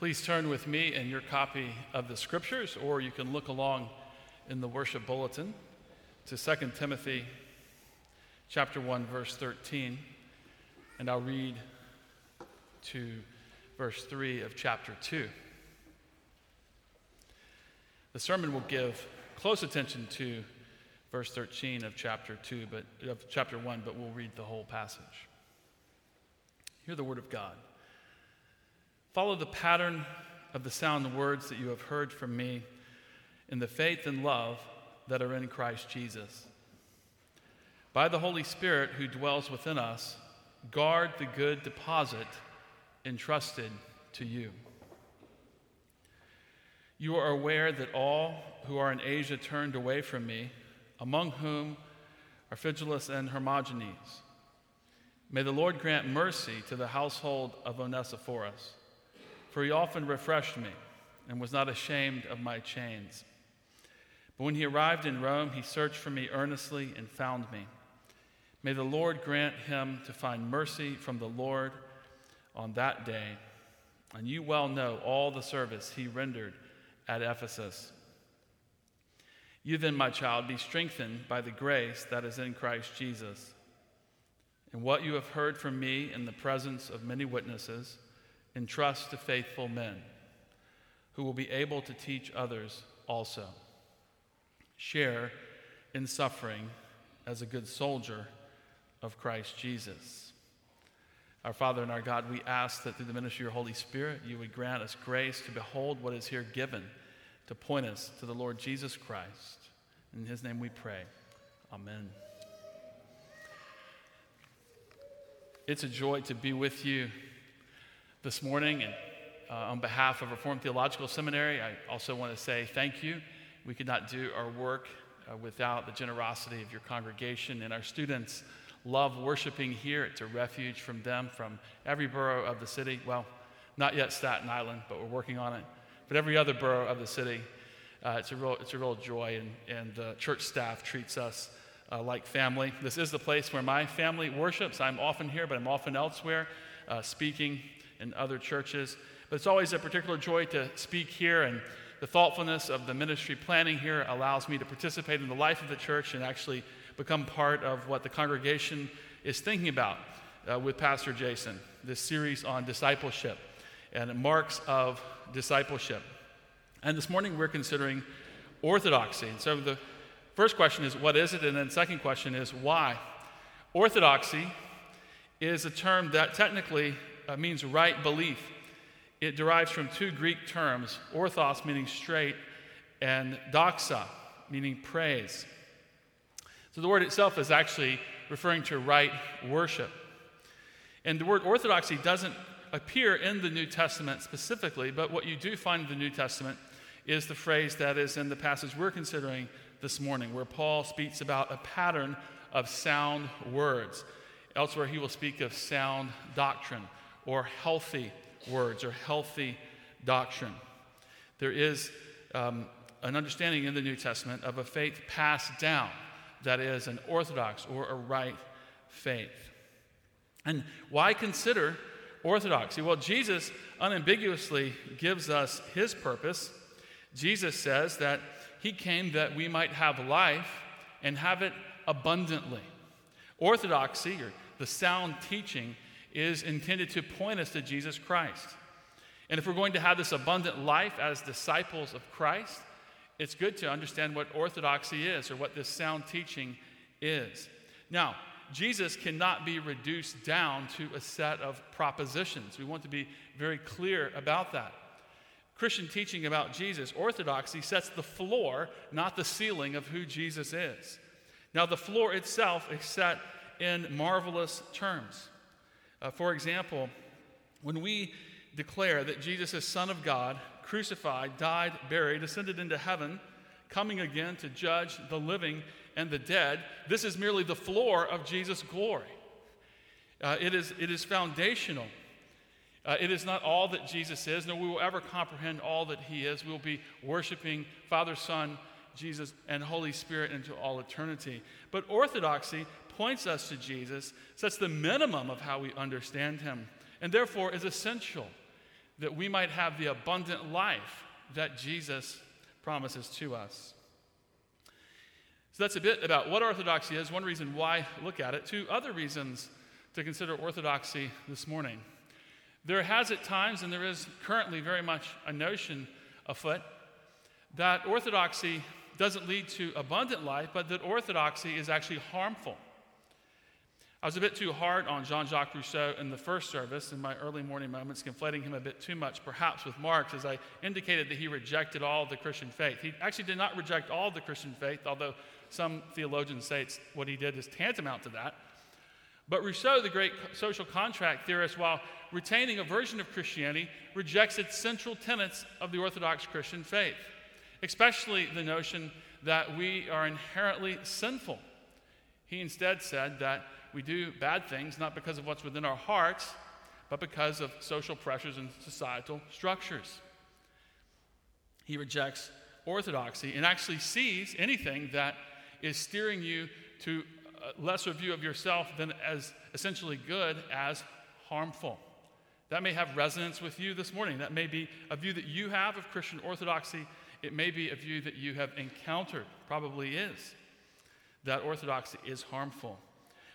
Please turn with me in your copy of the scriptures, or you can look along in the worship bulletin to 2 Timothy chapter 1 verse 13 and I'll read to verse 3 of chapter 2. The sermon will give close attention to verse 13 of chapter 2 but of chapter 1 but we'll read the whole passage. Hear the word of God. Follow the pattern of the sound words that you have heard from me in the faith and love that are in Christ Jesus. By the Holy Spirit who dwells within us, guard the good deposit entrusted to you. You are aware that all who are in Asia turned away from me, among whom are Phygelus and Hermogenes. May the Lord grant mercy to the household of Onesiphorus, for he often refreshed me and was not ashamed of my chains. But when he arrived in Rome, he searched for me earnestly and found me. May the Lord grant him to find mercy from the Lord on that day. And you well know all the service he rendered at Ephesus. You then, my child, be strengthened by the grace that is in Christ Jesus. And what you have heard from me in the presence of many witnesses, entrust to faithful men who will be able to teach others also share in suffering as a good soldier of Christ Jesus. Our Father and our God, we ask that through the ministry of your Holy Spirit, you would grant us grace to behold what is here given to point us to the Lord Jesus Christ. In his name we pray. Amen. It's a joy to be with you this morning. And uh, on behalf of Reformed Theological Seminary, I also want to say thank you we could not do our work uh, without the generosity of your congregation. And our students love worshiping here. It's a refuge from them from every borough of the city. Well, not yet Staten Island, but we're working on it. But every other borough of the city, uh, it's, a real, it's a real joy. And, and the church staff treats us uh, like family. This is the place where my family worships. I'm often here, but I'm often elsewhere, uh, speaking in other churches. But it's always a particular joy to speak here and the thoughtfulness of the ministry planning here allows me to participate in the life of the church and actually become part of what the congregation is thinking about uh, with Pastor Jason, this series on discipleship and marks of discipleship. And this morning we're considering orthodoxy. And so the first question is, what is it? And then the second question is, why? Orthodoxy is a term that technically uh, means right belief. It derives from two Greek terms orthos, meaning straight, and doxa, meaning praise. So the word itself is actually referring to right worship. And the word orthodoxy doesn't appear in the New Testament specifically, but what you do find in the New Testament is the phrase that is in the passage we're considering this morning, where Paul speaks about a pattern of sound words. Elsewhere, he will speak of sound doctrine or healthy words or healthy doctrine. There is um, an understanding in the New Testament of a faith passed down that is an orthodox or a right faith. And why consider orthodoxy? Well, Jesus unambiguously gives us his purpose. Jesus says that he came that we might have life and have it abundantly. Orthodoxy, or the sound teaching, is intended to point us to Jesus Christ. And if we're going to have this abundant life as disciples of Christ, it's good to understand what orthodoxy is or what this sound teaching is. Now, Jesus cannot be reduced down to a set of propositions. We want to be very clear about that. Christian teaching about Jesus, orthodoxy, sets the floor, not the ceiling of who Jesus is. Now, the floor itself is set in marvelous terms. Uh, for example, when we declare that Jesus is Son of God, crucified, died, buried, ascended into heaven, coming again to judge the living and the dead, this is merely the floor of Jesus' glory. Uh, it, is, it is foundational. Uh, it is not all that Jesus is, nor we will ever comprehend all that he is. We will be worshiping Father, Son, Jesus, and Holy Spirit into all eternity. But orthodoxy points us to Jesus, sets the minimum of how we understand him, and therefore is essential. that we might have the abundant life that Jesus promises to us. So that's a bit about what orthodoxy is, one reason why look at it, two other reasons to consider orthodoxy this morning. There has at times, and there is currently very much a notion afoot, that orthodoxy doesn't lead to abundant life, but that orthodoxy is actually harmful. I was a bit too hard on Jean Jacques Rousseau in the first service in my early morning moments, conflating him a bit too much, perhaps, with Marx, as I indicated that he rejected all the Christian faith. He actually did not reject all the Christian faith, although some theologians say what he did is tantamount to that. But Rousseau, the great social contract theorist, while retaining a version of Christianity, rejects its central tenets of the Orthodox Christian faith, especially the notion that we are inherently sinful. He instead said that we do bad things not because of what's within our hearts, but because of social pressures and societal structures. He rejects orthodoxy and actually sees anything that is steering you to a lesser view of yourself than as essentially good as harmful. That may have resonance with you this morning. That may be a view that you have of Christian orthodoxy. It may be a view that you have encountered, probably is, that orthodoxy is harmful.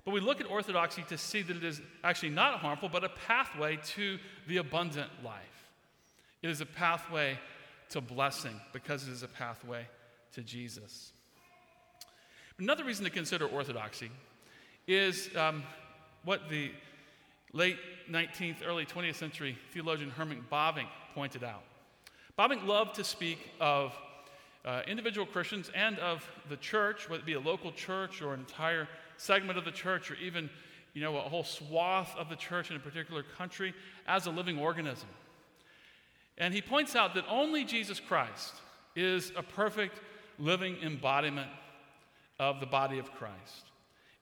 But we look at orthodoxy to see that it is actually not harmful, but a pathway to the abundant life. It is a pathway to blessing because it is a pathway to Jesus. Another reason to consider orthodoxy is um, what the late 19th, early 20th century theologian Herman Bavinck pointed out. Bavinck loved to speak of uh, individual Christians and of the church, whether it be a local church or an entire segment of the church or even you know, a whole swath of the church in a particular country as a living organism. And he points out that only Jesus Christ is a perfect living embodiment of the body of Christ.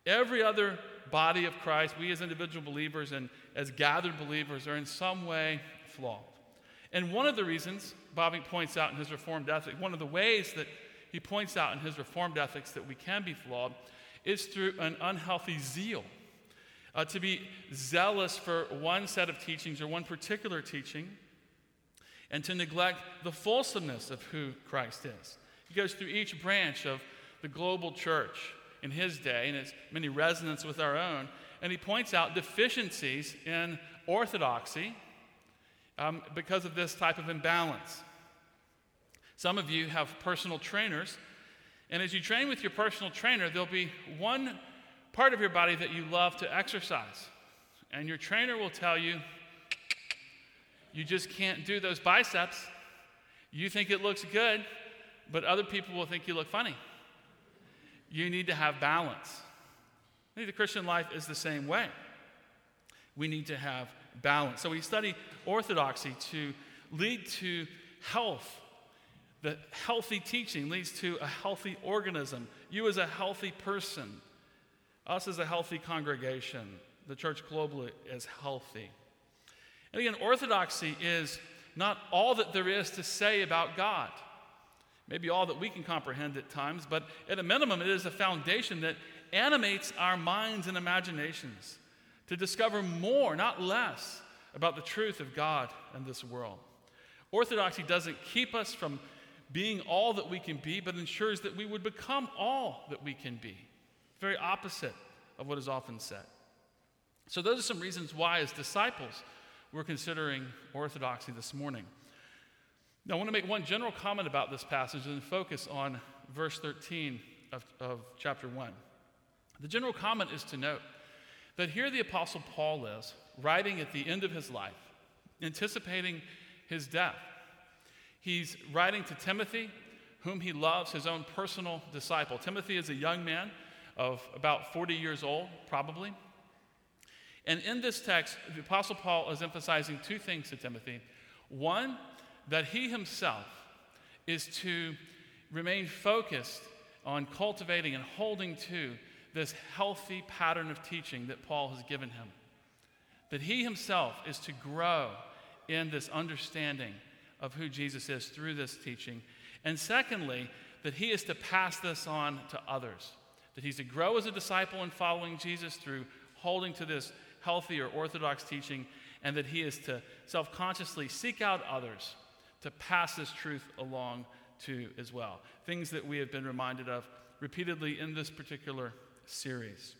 Every other body of Christ, we as individual believers and as gathered believers, are in some way flawed. And one of the reasons Bavinck points out in his Reformed ethic, one of the ways that he points out in his Reformed ethics that we can be flawed, is through an unhealthy zeal. Uh, to be zealous for one set of teachings or one particular teaching, and to neglect the fulsomeness of who Christ is. He goes through each branch of the global church in his day, and its many resonance with our own, and he points out deficiencies in orthodoxy um, because of this type of imbalance. Some of you have personal trainers and as you train with your personal trainer, there'll be one part of your body that you love to exercise. And your trainer will tell you, you just can't do those biceps. You think it looks good, but other people will think you look funny. You need to have balance. I think the Christian life is the same way. We need to have balance. So we study orthodoxy to lead to health the healthy teaching leads to a healthy organism. You as a healthy person, us as a healthy congregation, the church globally is healthy. And again, orthodoxy is not all that there is to say about God. Maybe all that we can comprehend at times, but at a minimum, it is a foundation that animates our minds and imaginations to discover more, not less, about the truth of God and this world. Orthodoxy doesn't keep us from being all that we can be, but ensures that we would become all that we can be. Very opposite of what is often said. So, those are some reasons why, as disciples, we're considering orthodoxy this morning. Now, I want to make one general comment about this passage and focus on verse 13 of, of chapter 1. The general comment is to note that here the Apostle Paul is, writing at the end of his life, anticipating his death. He's writing to Timothy, whom he loves, his own personal disciple. Timothy is a young man of about 40 years old, probably. And in this text, the Apostle Paul is emphasizing two things to Timothy. One, that he himself is to remain focused on cultivating and holding to this healthy pattern of teaching that Paul has given him. That he himself is to grow in this understanding of who Jesus is through this teaching. And secondly, that he is to pass this on to others. That he's to grow as a disciple in following Jesus through holding to this healthy or orthodox teaching, and that he is to self consciously seek out others to pass this truth along to as well. Things that we have been reminded of repeatedly in this particular series.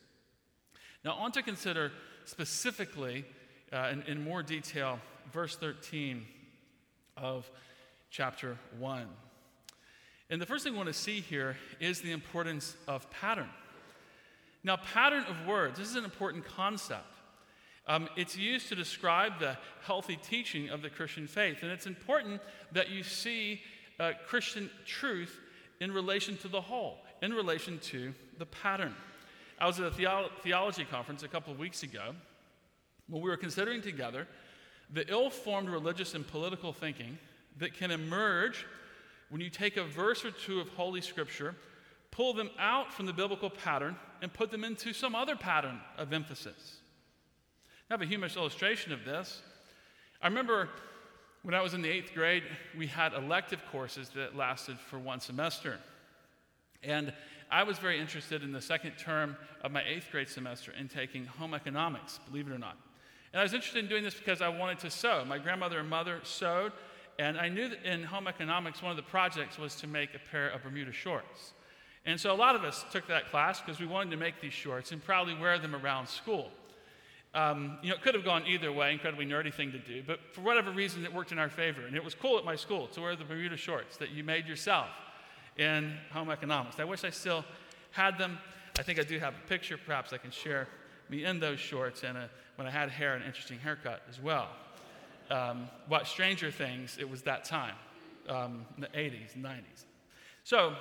Now, on to consider specifically, uh, in, in more detail, verse 13 of chapter 1. And the first thing we want to see here is the importance of pattern. Now, pattern of words, this is an important concept. Um, it's used to describe the healthy teaching of the Christian faith. And it's important that you see uh, Christian truth in relation to the whole, in relation to the pattern. I was at a theo- theology conference a couple of weeks ago when we were considering together the ill formed religious and political thinking that can emerge when you take a verse or two of Holy Scripture, pull them out from the biblical pattern, and put them into some other pattern of emphasis. I have a humorous illustration of this. I remember when I was in the eighth grade, we had elective courses that lasted for one semester. And I was very interested in the second term of my eighth grade semester in taking home economics, believe it or not. And I was interested in doing this because I wanted to sew. My grandmother and mother sewed, and I knew that in home economics, one of the projects was to make a pair of Bermuda shorts. And so a lot of us took that class because we wanted to make these shorts and probably wear them around school. Um, you know, it could have gone either way, incredibly nerdy thing to do, but for whatever reason, it worked in our favor. And it was cool at my school to wear the Bermuda shorts that you made yourself in home economics. I wish I still had them. I think I do have a picture, perhaps I can share me in those shorts and a, when I had hair, an interesting haircut as well. Um, what Stranger Things, it was that time, um, the 80s 90s. So,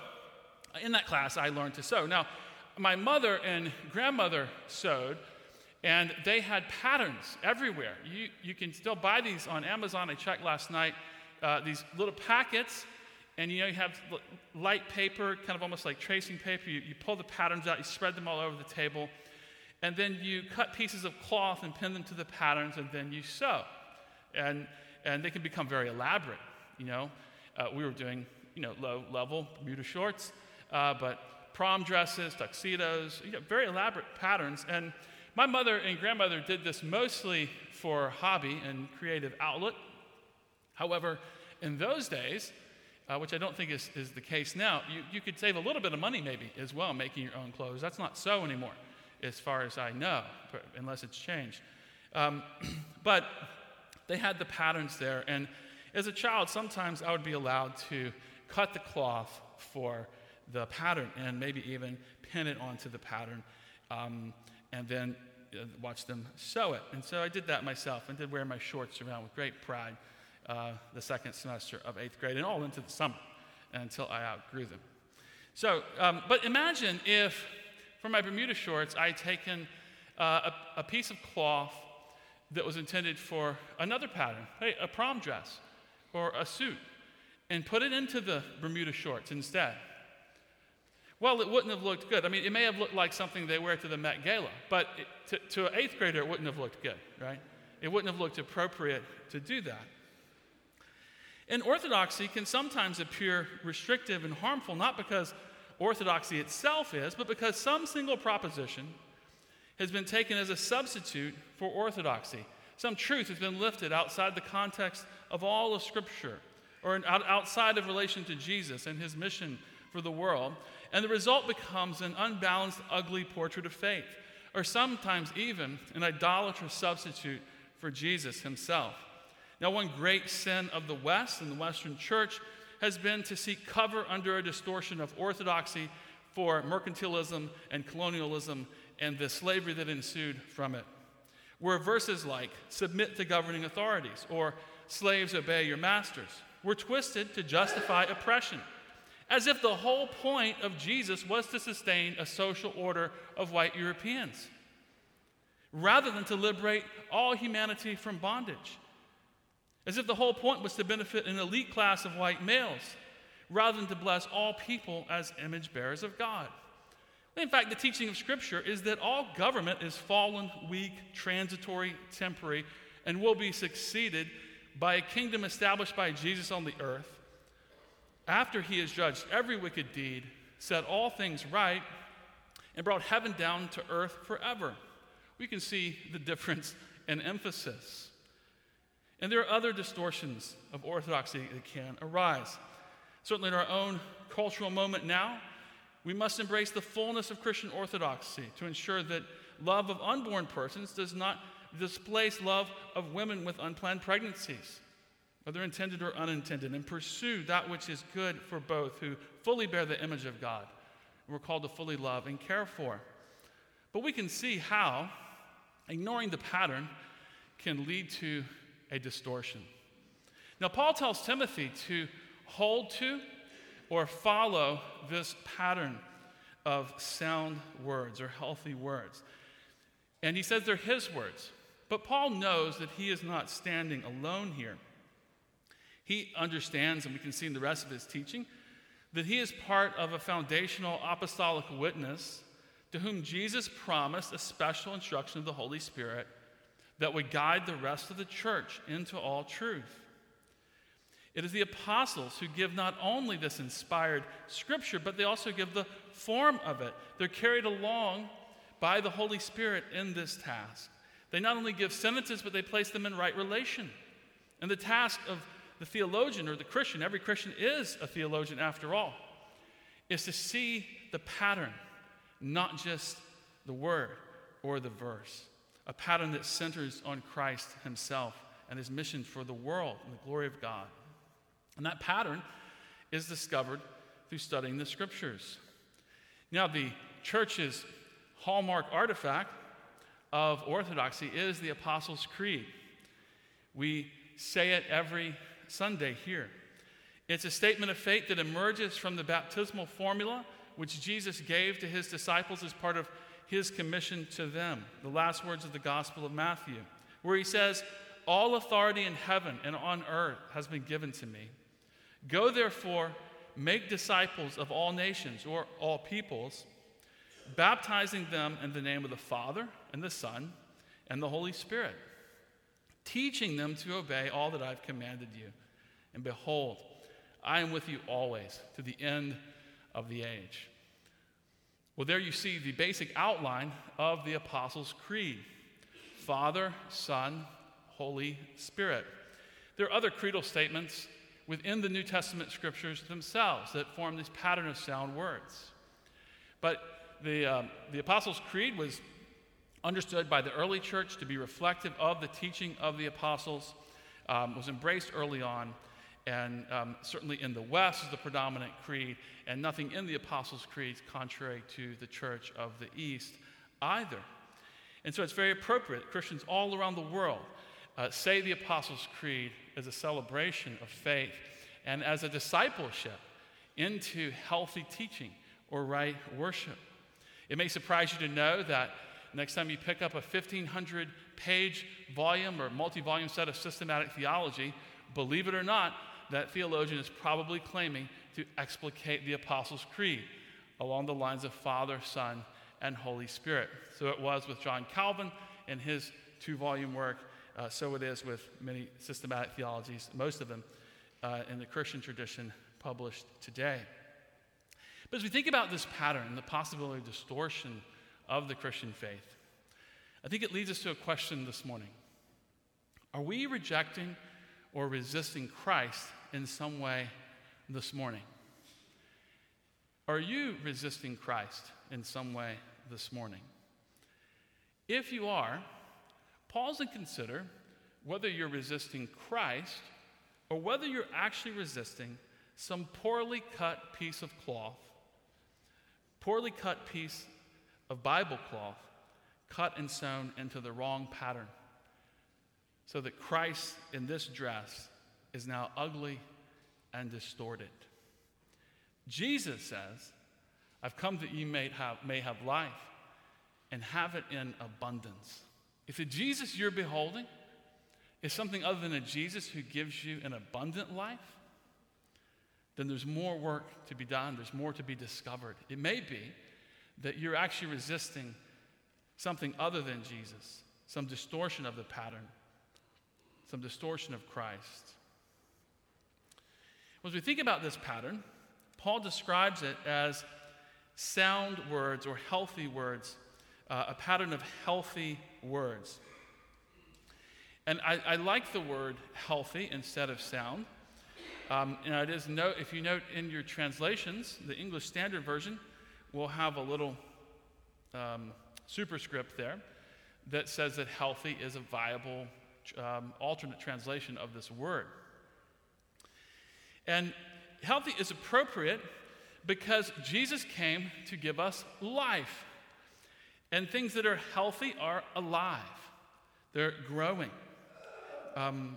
in that class, I learned to sew. Now, my mother and grandmother sewed, and they had patterns everywhere. You, you can still buy these on Amazon. I checked last night. Uh, these little packets, and you know, you have light paper, kind of almost like tracing paper. You, you pull the patterns out, you spread them all over the table, and then you cut pieces of cloth and pin them to the patterns, and then you sew. And, and they can become very elaborate, you know. Uh, we were doing, you know, low level Bermuda shorts, uh, but prom dresses, tuxedos, you know, very elaborate patterns. And my mother and grandmother did this mostly for hobby and creative outlet. However, in those days, uh, which I don't think is, is the case now, you, you could save a little bit of money maybe as well making your own clothes. That's not so anymore, as far as I know, unless it's changed. Um, but they had the patterns there. And as a child, sometimes I would be allowed to cut the cloth for the pattern and maybe even pin it onto the pattern. Um, and then uh, watch them sew it. And so I did that myself and did wear my shorts around with great pride uh, the second semester of eighth grade and all into the summer until I outgrew them. So, um, but imagine if for my Bermuda shorts I had taken uh, a, a, piece of cloth that was intended for another pattern, hey, a prom dress or a suit, and put it into the Bermuda shorts instead. Well, it wouldn't have looked good. I mean, it may have looked like something they wear to the Met Gala, but it, to, to an eighth grader, it wouldn't have looked good, right? It wouldn't have looked appropriate to do that. And orthodoxy can sometimes appear restrictive and harmful, not because orthodoxy itself is, but because some single proposition has been taken as a substitute for orthodoxy. Some truth has been lifted outside the context of all of Scripture or outside of relation to Jesus and his mission for the world. And the result becomes an unbalanced, ugly portrait of faith, or sometimes even an idolatrous substitute for Jesus himself. Now, one great sin of the West and the Western church has been to seek cover under a distortion of orthodoxy for mercantilism and colonialism and the slavery that ensued from it. Where verses like, submit to governing authorities, or slaves obey your masters, were twisted to justify oppression as if the whole point of Jesus was to sustain a social order of white Europeans, rather than to liberate all humanity from bondage. As if the whole point was to benefit an elite class of white males, rather than to bless all people as image bearers of God. In fact, the teaching of Scripture is that all government is fallen, weak, transitory, temporary, and will be succeeded by a kingdom established by Jesus on the earth after he has judged every wicked deed, set all things right, and brought heaven down to earth forever. We can see the difference in emphasis. And there are other distortions of orthodoxy that can arise. Certainly, in our own cultural moment now, we must embrace the fullness of Christian orthodoxy to ensure that love of unborn persons does not displace love of women with unplanned pregnancies, whether intended or unintended, and pursue that which is good for both who fully bear the image of God. And we're called to fully love and care for. But we can see how ignoring the pattern can lead to a distortion. Now, Paul tells Timothy to hold to or follow this pattern of sound words or healthy words. And he says they're his words. But Paul knows that he is not standing alone here. He understands, and we can see in the rest of his teaching, that he is part of a foundational apostolic witness to whom Jesus promised a special instruction of the Holy Spirit that would guide the rest of the church into all truth. It is the apostles who give not only this inspired scripture, but they also give the form of it. They're carried along by the Holy Spirit in this task. They not only give sentences, but they place them in right relation. And the task of the theologian or the Christian, every Christian is a theologian after all, is to see the pattern, not just the word or the verse. A pattern that centers on Christ himself and his mission for the world and the glory of God. And that pattern is discovered through studying the scriptures. Now, the church's hallmark artifact of orthodoxy is the Apostles' Creed. We say it every Sunday here. It's a statement of faith that emerges from the baptismal formula which Jesus gave to his disciples as part of his commission to them, the last words of the Gospel of Matthew, where he says, All authority in heaven and on earth has been given to me. Go therefore, make disciples of all nations or all peoples, baptizing them in the name of the Father and the Son and the Holy Spirit, teaching them to obey all that I've commanded you. And behold, I am with you always to the end of the age. Well, there you see the basic outline of the Apostles' Creed Father, Son, Holy Spirit. There are other creedal statements within the New Testament scriptures themselves that form this pattern of sound words. But the, uh, the Apostles' Creed was understood by the early church to be reflective of the teaching of the apostles, um, was embraced early on, and um, certainly in the West is the predominant creed, and nothing in the Apostles' Creed contrary to the church of the East either. And so it's very appropriate. Christians all around the world uh, say the Apostles' Creed as a celebration of faith and as a discipleship into healthy teaching or right worship. It may surprise you to know that next time you pick up a 1500 page volume or multi volume set of systematic theology, believe it or not, that theologian is probably claiming to explicate the Apostles' Creed along the lines of Father, Son, and Holy Spirit. So it was with John Calvin in his two volume work. Uh, so it is with many systematic theologies, most of them uh, in the Christian tradition published today. But as we think about this pattern and the possibility of distortion of the Christian faith, I think it leads us to a question this morning Are we rejecting or resisting Christ in some way this morning? Are you resisting Christ in some way this morning? If you are, pause and consider whether you're resisting Christ or whether you're actually resisting some poorly cut piece of cloth, poorly cut piece of Bible cloth, cut and sewn into the wrong pattern, so that Christ in this dress is now ugly and distorted. Jesus says, I've come that you may have, may have life and have it in abundance. If the Jesus you're beholding is something other than a Jesus who gives you an abundant life, then there's more work to be done, there's more to be discovered. It may be that you're actually resisting something other than Jesus, some distortion of the pattern, some distortion of Christ. As we think about this pattern, Paul describes it as sound words or healthy words, uh, a pattern of healthy words. And I, I like the word healthy instead of sound. Um, and it is note, if you note in your translations, the English Standard Version will have a little um, superscript there that says that healthy is a viable um, alternate translation of this word. And healthy is appropriate because Jesus came to give us life. And things that are healthy are alive, they're growing. Um,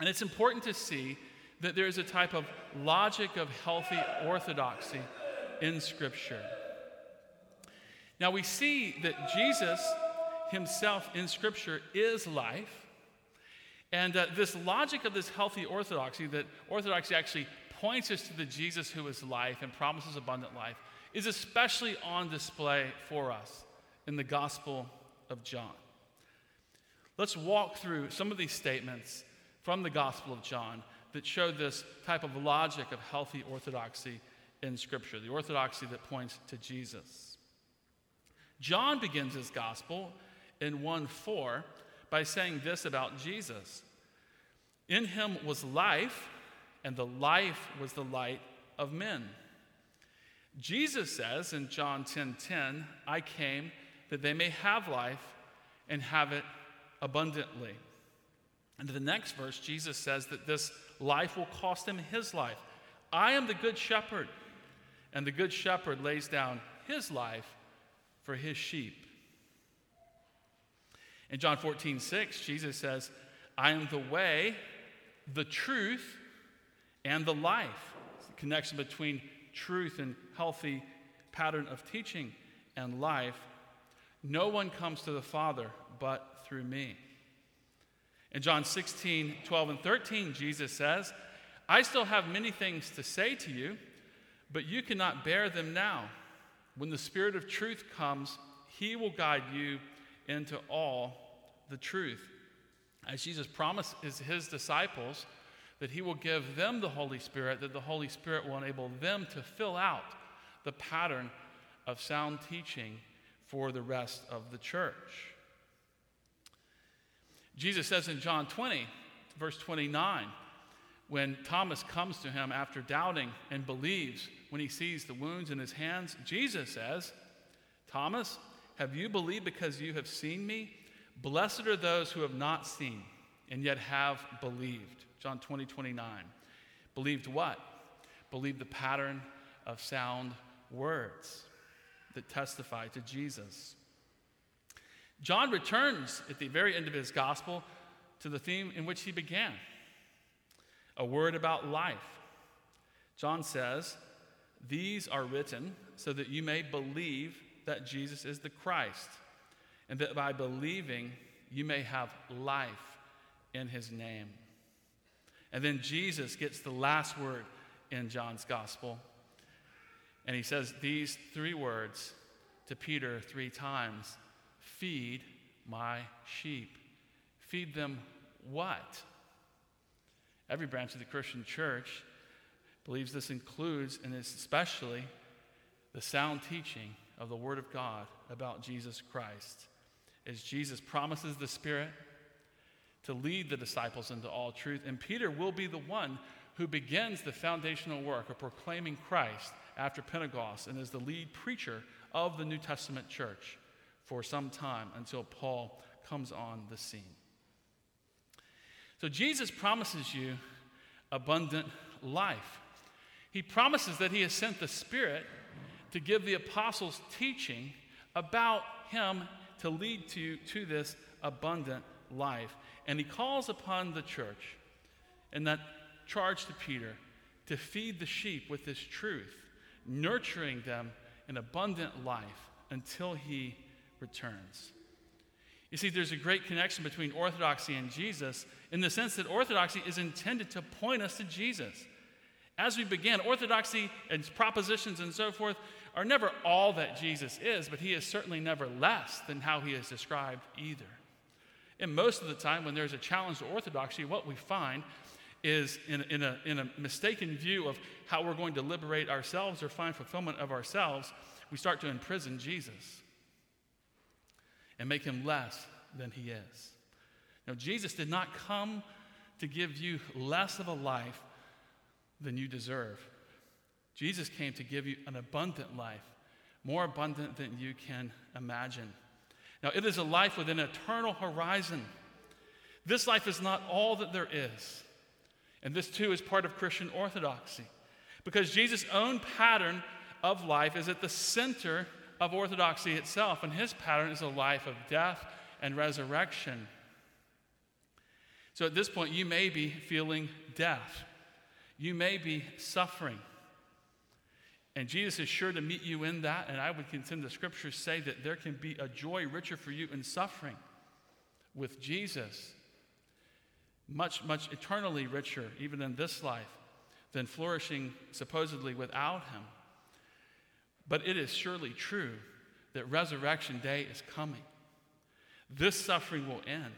and it's important to see that there is a type of logic of healthy orthodoxy in Scripture. Now we see that Jesus himself in Scripture is life. And uh, this logic of this healthy orthodoxy, that orthodoxy actually points us to the Jesus who is life and promises abundant life, is especially on display for us in the Gospel of John. Let's walk through some of these statements from the Gospel of John that show this type of logic of healthy orthodoxy in Scripture, the orthodoxy that points to Jesus. John begins his Gospel in 1 4 by saying this about Jesus In him was life, and the life was the light of men. Jesus says in John 10 10, I came that they may have life and have it abundantly. And the next verse, Jesus says that this life will cost him his life. I am the good shepherd, and the good shepherd lays down his life for his sheep. In John 14, 6, Jesus says, I am the way, the truth, and the life. It's the connection between truth and healthy pattern of teaching and life. No one comes to the Father but through me. In John 16, 12, and 13, Jesus says, I still have many things to say to you, but you cannot bear them now. When the Spirit of truth comes, he will guide you into all the truth. As Jesus promises his disciples that he will give them the Holy Spirit, that the Holy Spirit will enable them to fill out the pattern of sound teaching for the rest of the church. Jesus says in John 20, verse 29, when Thomas comes to him after doubting and believes when he sees the wounds in his hands, Jesus says, Thomas, have you believed because you have seen me? Blessed are those who have not seen and yet have believed. John 20, 29. Believed what? Believed the pattern of sound words that testify to Jesus. John returns at the very end of his gospel to the theme in which he began a word about life. John says, These are written so that you may believe that Jesus is the Christ, and that by believing you may have life in his name. And then Jesus gets the last word in John's gospel. And he says these three words to Peter three times Feed my sheep. Feed them what? Every branch of the Christian church believes this includes and especially the sound teaching of the Word of God about Jesus Christ. As Jesus promises the Spirit to lead the disciples into all truth, and Peter will be the one who begins the foundational work of proclaiming Christ after Pentecost and is the lead preacher of the New Testament church for some time until Paul comes on the scene. So Jesus promises you abundant life. He promises that he has sent the Spirit to give the apostles teaching about him to lead to, to this abundant life. And he calls upon the church in that charge to Peter to feed the sheep with this truth, nurturing them in abundant life until he returns. You see, there's a great connection between orthodoxy and Jesus in the sense that orthodoxy is intended to point us to Jesus. As we began, orthodoxy and propositions and so forth are never all that Jesus is, but he is certainly never less than how he is described either. And most of the time, when there's a challenge to orthodoxy, what we find is in, in, a, in a mistaken view of how we're going to liberate ourselves or find fulfillment of ourselves, we start to imprison Jesus and make him less than he is. Now, Jesus did not come to give you less of a life than you deserve. Jesus came to give you an abundant life, more abundant than you can imagine. Now, it is a life with an eternal horizon. This life is not all that there is. And this, too, is part of Christian orthodoxy. Because Jesus' own pattern of life is at the center of orthodoxy itself, and his pattern is a life of death and resurrection. So at this point, you may be feeling death, you may be suffering. And Jesus is sure to meet you in that. And I would contend the scriptures say that there can be a joy richer for you in suffering with Jesus, much, much eternally richer, even in this life, than flourishing supposedly without Him. But it is surely true that resurrection day is coming. This suffering will end.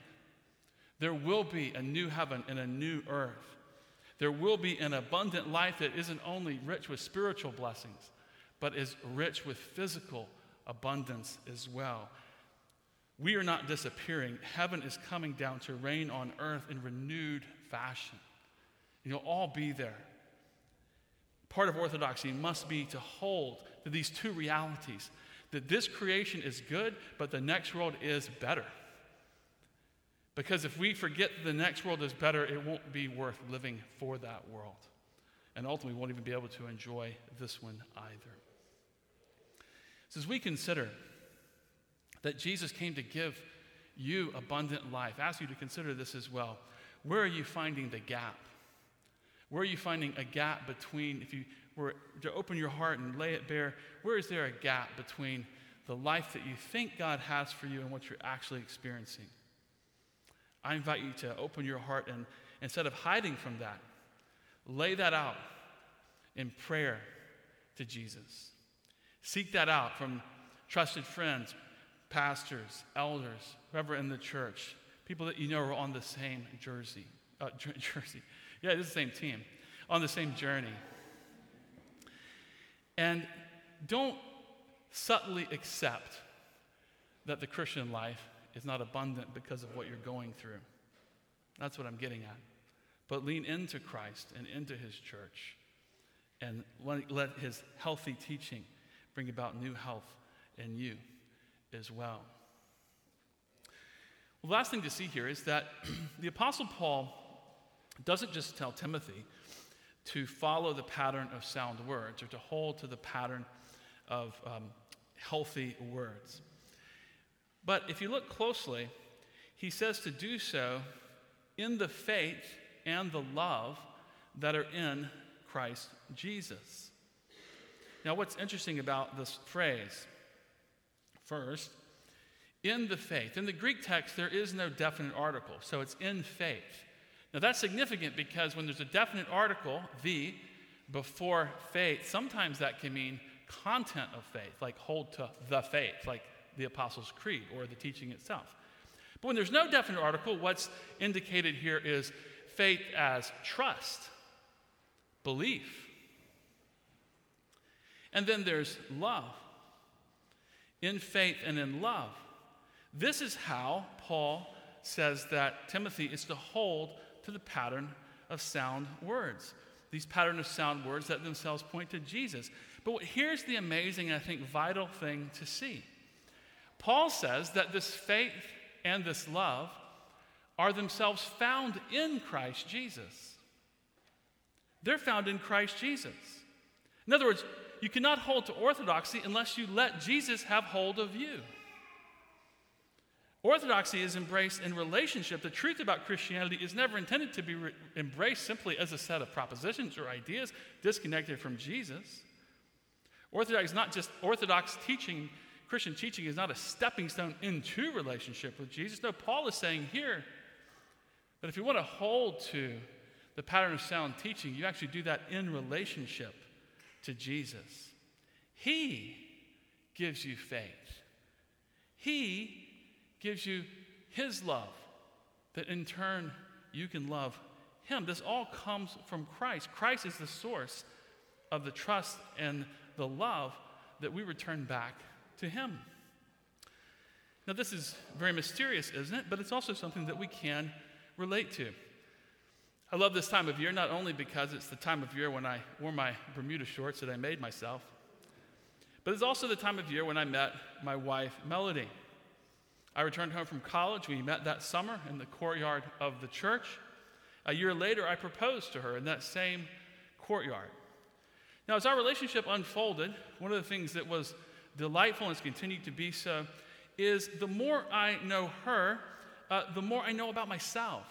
There will be a new heaven and a new earth. There will be an abundant life that isn't only rich with spiritual blessings, but is rich with physical abundance as well. We are not disappearing. Heaven is coming down to reign on earth in renewed fashion. And You'll all be there. Part of orthodoxy must be to hold to these two realities that this creation is good, but the next world is better. Because if we forget the next world is better, it won't be worth living for that world. And ultimately, won't even be able to enjoy this one either. So, as we consider that Jesus came to give you abundant life, I ask you to consider this as well. Where are you finding the gap? Where are you finding a gap between, if you were to open your heart and lay it bare, where is there a gap between the life that you think God has for you and what you're actually experiencing? I invite you to open your heart and instead of hiding from that, lay that out in prayer to Jesus. Seek that out from trusted friends, pastors, elders, whoever in the church, people that you know are on the same jersey, uh, jersey. Yeah, it's the same team, on the same journey. And don't subtly accept that the Christian life is not abundant because of what you're going through. That's what I'm getting at. But lean into Christ and into his church and let his healthy teaching bring about new health in you as well. Well, the last thing to see here is that the Apostle Paul doesn't just tell Timothy to follow the pattern of sound words or to hold to the pattern of um, healthy words. But if you look closely, he says to do so in the faith and the love that are in Christ Jesus. Now, what's interesting about this phrase? First, in the faith. In the Greek text, there is no definite article, so it's in faith. Now, that's significant because when there's a definite article, the, before faith, sometimes that can mean content of faith, like hold to the faith, like the Apostles' Creed or the teaching itself. But when there's no definite article, what's indicated here is faith as trust, belief. And then there's love. In faith and in love. This is how Paul says that Timothy is to hold to the pattern of sound words. These pattern of sound words that themselves point to Jesus. But here's the amazing, and I think, vital thing to see. Paul says that this faith and this love are themselves found in Christ Jesus. They're found in Christ Jesus. In other words, you cannot hold to orthodoxy unless you let Jesus have hold of you. Orthodoxy is embraced in relationship. The truth about Christianity is never intended to be re- embraced simply as a set of propositions or ideas disconnected from Jesus. Orthodox is not just orthodox teaching Christian teaching is not a stepping stone into relationship with Jesus. No, Paul is saying here that if you want to hold to the pattern of sound teaching, you actually do that in relationship to Jesus. He gives you faith, He gives you His love, that in turn you can love Him. This all comes from Christ. Christ is the source of the trust and the love that we return back to Him. Now, this is very mysterious, isn't it? But it's also something that we can relate to. I love this time of year not only because it's the time of year when I wore my Bermuda shorts that I made myself, but it's also the time of year when I met my wife, Melody. I returned home from college. We met that summer in the courtyard of the church. A year later, I proposed to her in that same courtyard. Now, as our relationship unfolded, one of the things that was delightful and has continued to be so is the more I know her, uh, the more I know about myself.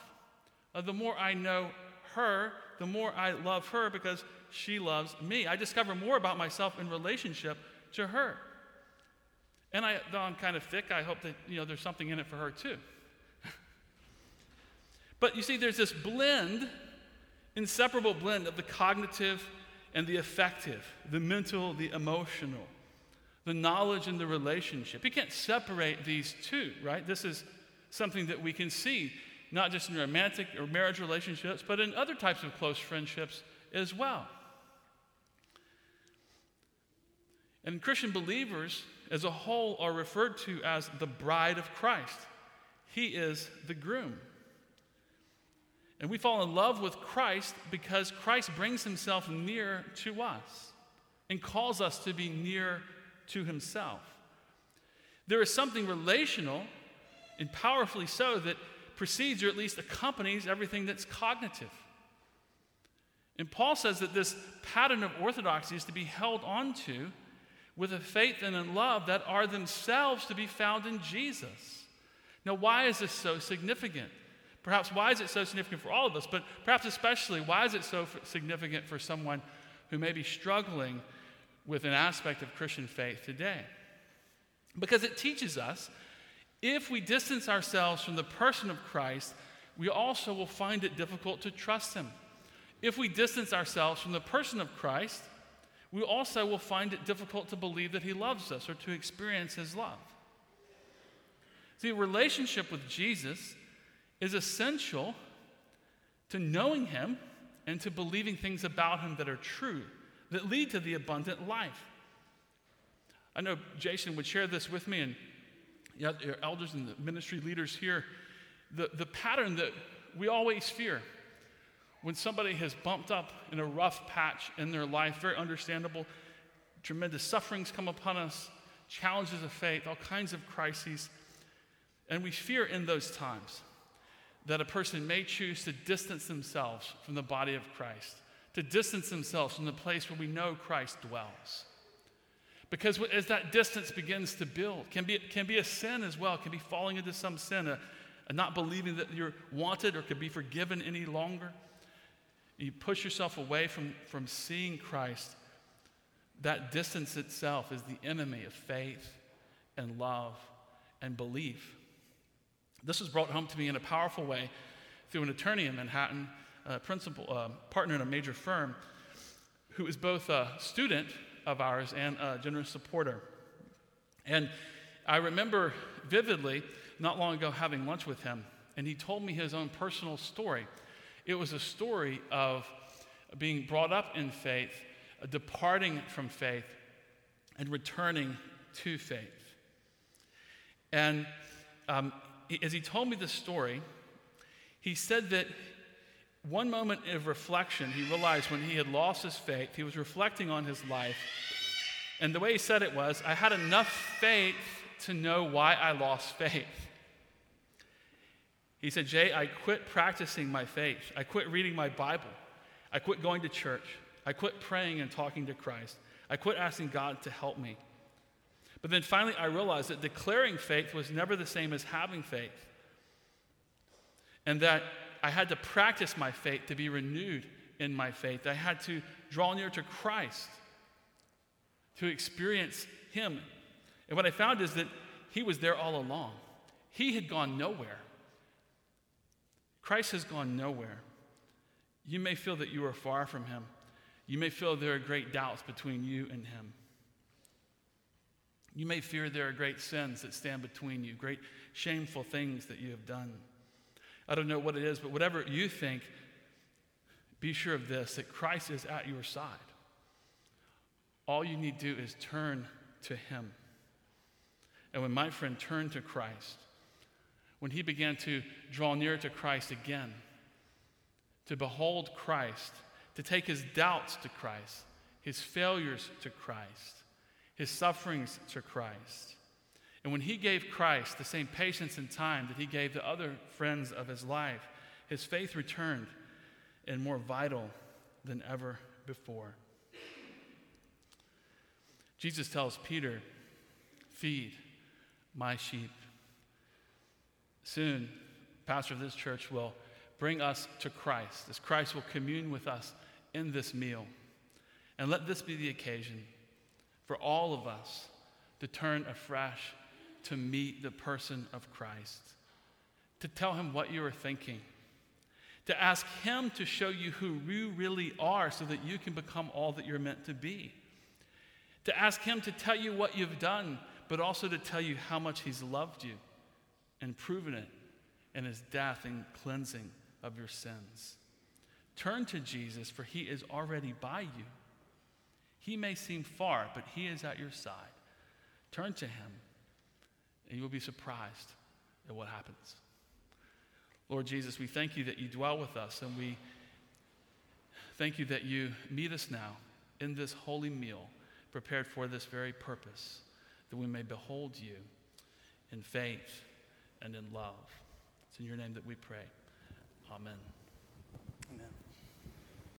Uh, the more I know her, the more I love her because she loves me. I discover more about myself in relationship to her. And I, though I'm kind of thick, I hope that you know there's something in it for her too. but you see, there's this blend, inseparable blend of the cognitive and the affective, the mental, the emotional the knowledge and the relationship. You can't separate these two, right? This is something that we can see, not just in romantic or marriage relationships, but in other types of close friendships as well. And Christian believers as a whole are referred to as the bride of Christ. He is the groom. And we fall in love with Christ because Christ brings himself near to us and calls us to be near to himself. There is something relational and powerfully so that precedes or at least accompanies everything that's cognitive. And Paul says that this pattern of orthodoxy is to be held onto with a faith and a love that are themselves to be found in Jesus. Now, why is this so significant? Perhaps why is it so significant for all of us, but perhaps especially why is it so significant for someone who may be struggling with an aspect of Christian faith today. Because it teaches us if we distance ourselves from the person of Christ, we also will find it difficult to trust him. If we distance ourselves from the person of Christ, we also will find it difficult to believe that he loves us or to experience his love. See, relationship with Jesus is essential to knowing him and to believing things about him that are true that lead to the abundant life. I know Jason would share this with me, and your elders and the ministry leaders here. The, the pattern that we always fear when somebody has bumped up in a rough patch in their life, very understandable, tremendous sufferings come upon us, challenges of faith, all kinds of crises. And we fear in those times that a person may choose to distance themselves from the body of Christ to distance themselves from the place where we know Christ dwells. Because as that distance begins to build, can be, can be a sin as well, can be falling into some sin, uh, a, a not believing that you're wanted or could be forgiven any longer. You push yourself away from, from seeing Christ. That distance itself is the enemy of faith and love and belief. This was brought home to me in a powerful way through an attorney in Manhattan a principal uh, partner in a major firm who is both a student of ours and a generous supporter. And I remember vividly not long ago having lunch with him, and he told me his own personal story. It was a story of being brought up in faith, departing from faith, and returning to faith. And um, as he told me the story, he said that one moment of reflection, he realized when he had lost his faith, he was reflecting on his life. And the way he said it was, I had enough faith to know why I lost faith. He said, Jay, I quit practicing my faith. I quit reading my Bible. I quit going to church. I quit praying and talking to Christ. I quit asking God to help me. But then finally, I realized that declaring faith was never the same as having faith. And that I had to practice my faith to be renewed in my faith. I had to draw near to Christ to experience Him. And what I found is that He was there all along, He had gone nowhere. Christ has gone nowhere. You may feel that you are far from Him. You may feel there are great doubts between you and Him. You may fear there are great sins that stand between you, great shameful things that you have done. I don't know what it is, but whatever you think, be sure of this that Christ is at your side. All you need to do is turn to Him. And when my friend turned to Christ, when he began to draw near to Christ again, to behold Christ, to take his doubts to Christ, his failures to Christ, his sufferings to Christ. And when he gave Christ the same patience and time that he gave the other friends of his life, his faith returned and more vital than ever before. Jesus tells Peter, Feed my sheep. Soon, pastor of this church will bring us to Christ, as Christ will commune with us in this meal. And let this be the occasion for all of us to turn afresh to meet the person of Christ, to tell him what you are thinking, to ask him to show you who you really are so that you can become all that you're meant to be, to ask him to tell you what you've done, but also to tell you how much he's loved you and proven it in his death and cleansing of your sins. Turn to Jesus, for he is already by you. He may seem far, but he is at your side. Turn to him, and you will be surprised at what happens. Lord Jesus, we thank you that you dwell with us, and we thank you that you meet us now in this holy meal prepared for this very purpose, that we may behold you in faith and in love. It's in your name that we pray. Amen.